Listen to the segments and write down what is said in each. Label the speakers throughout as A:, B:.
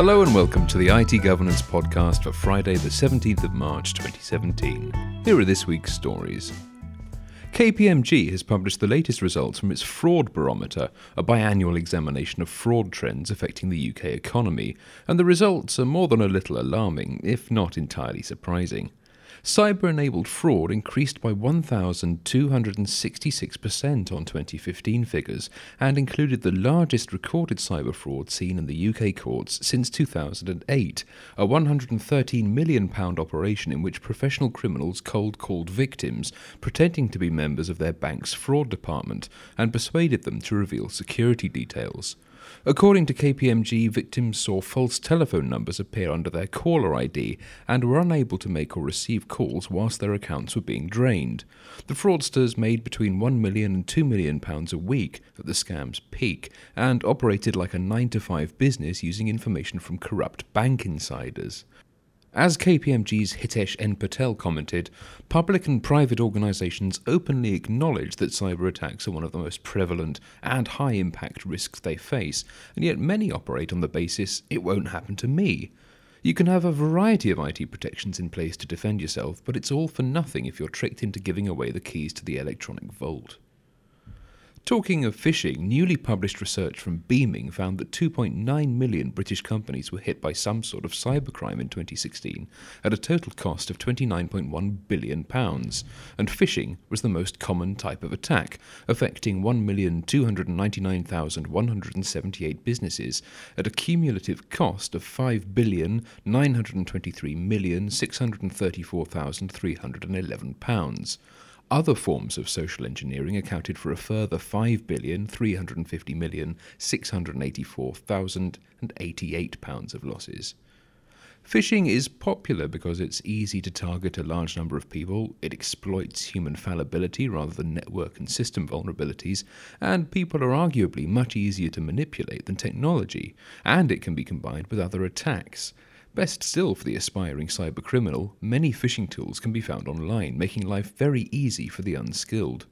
A: Hello and welcome to the IT Governance Podcast for Friday, the 17th of March 2017. Here are this week's stories. KPMG has published the latest results from its Fraud Barometer, a biannual examination of fraud trends affecting the UK economy, and the results are more than a little alarming, if not entirely surprising cyber enabled fraud increased by 1,266% on 2015 figures and included the largest recorded cyber fraud seen in the UK courts since 2008, a £113 million operation in which professional criminals cold called victims, pretending to be members of their bank's fraud department, and persuaded them to reveal security details. According to KPMG, victims saw false telephone numbers appear under their caller ID and were unable to make or receive calls whilst their accounts were being drained. The fraudsters made between 1 million and 2 million pounds a week at the scam's peak and operated like a 9 to 5 business using information from corrupt bank insiders. As KPMG's Hitesh N. Patel commented, public and private organisations openly acknowledge that cyber attacks are one of the most prevalent and high impact risks they face, and yet many operate on the basis it won't happen to me. You can have a variety of IT protections in place to defend yourself, but it's all for nothing if you're tricked into giving away the keys to the electronic vault. Talking of phishing, newly published research from Beaming found that 2.9 million British companies were hit by some sort of cybercrime in 2016 at a total cost of £29.1 billion, and phishing was the most common type of attack, affecting 1,299,178 businesses at a cumulative cost of £5,923,634,311. Other forms of social engineering accounted for a further 5,350,684,088 pounds of losses. Phishing is popular because it's easy to target a large number of people, it exploits human fallibility rather than network and system vulnerabilities, and people are arguably much easier to manipulate than technology, and it can be combined with other attacks. Best still for the aspiring cybercriminal, many phishing tools can be found online, making life very easy for the unskilled.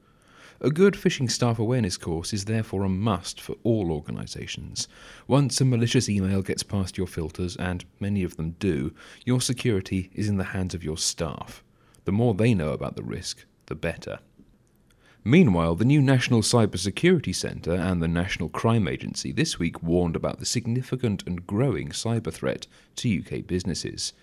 A: A good phishing staff awareness course is therefore a must for all organisations. Once a malicious email gets past your filters, and many of them do, your security is in the hands of your staff. The more they know about the risk, the better. Meanwhile, the new National Cybersecurity Centre and the National Crime Agency this week warned about the significant and growing cyber threat to UK businesses.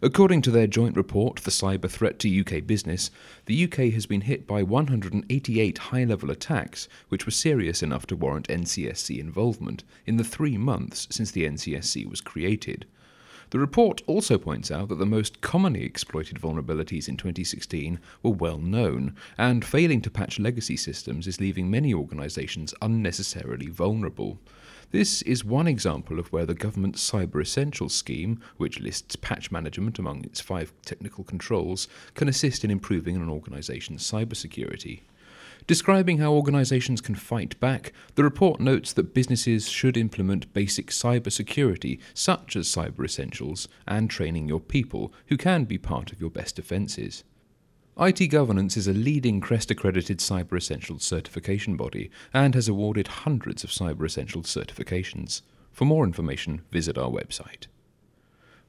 A: According to their joint report, The Cyber Threat to UK Business, the UK has been hit by 188 high level attacks, which were serious enough to warrant NCSC involvement, in the three months since the NCSC was created. The report also points out that the most commonly exploited vulnerabilities in 2016 were well known, and failing to patch legacy systems is leaving many organisations unnecessarily vulnerable. This is one example of where the government's Cyber Essentials scheme, which lists patch management among its five technical controls, can assist in improving an organisation's cybersecurity. Describing how organizations can fight back, the report notes that businesses should implement basic cyber security, such as cyber essentials, and training your people, who can be part of your best defenses. IT Governance is a leading CREST accredited Cyber Essentials certification body and has awarded hundreds of Cyber Essentials certifications. For more information, visit our website.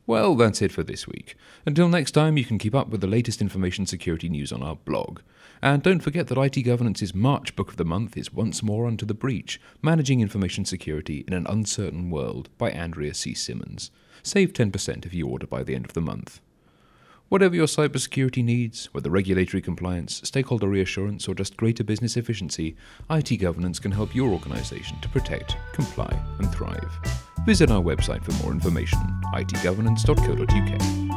A: Well, that's it for this week. Until next time, you can keep up with the latest information security news on our blog. And don't forget that IT Governance's March Book of the Month is Once More Unto the Breach Managing Information Security in an Uncertain World by Andrea C. Simmons. Save 10% if you order by the end of the month. Whatever your cybersecurity needs, whether regulatory compliance, stakeholder reassurance, or just greater business efficiency, IT Governance can help your organization to protect, comply, and thrive. Visit our website for more information itgovernance.co.uk.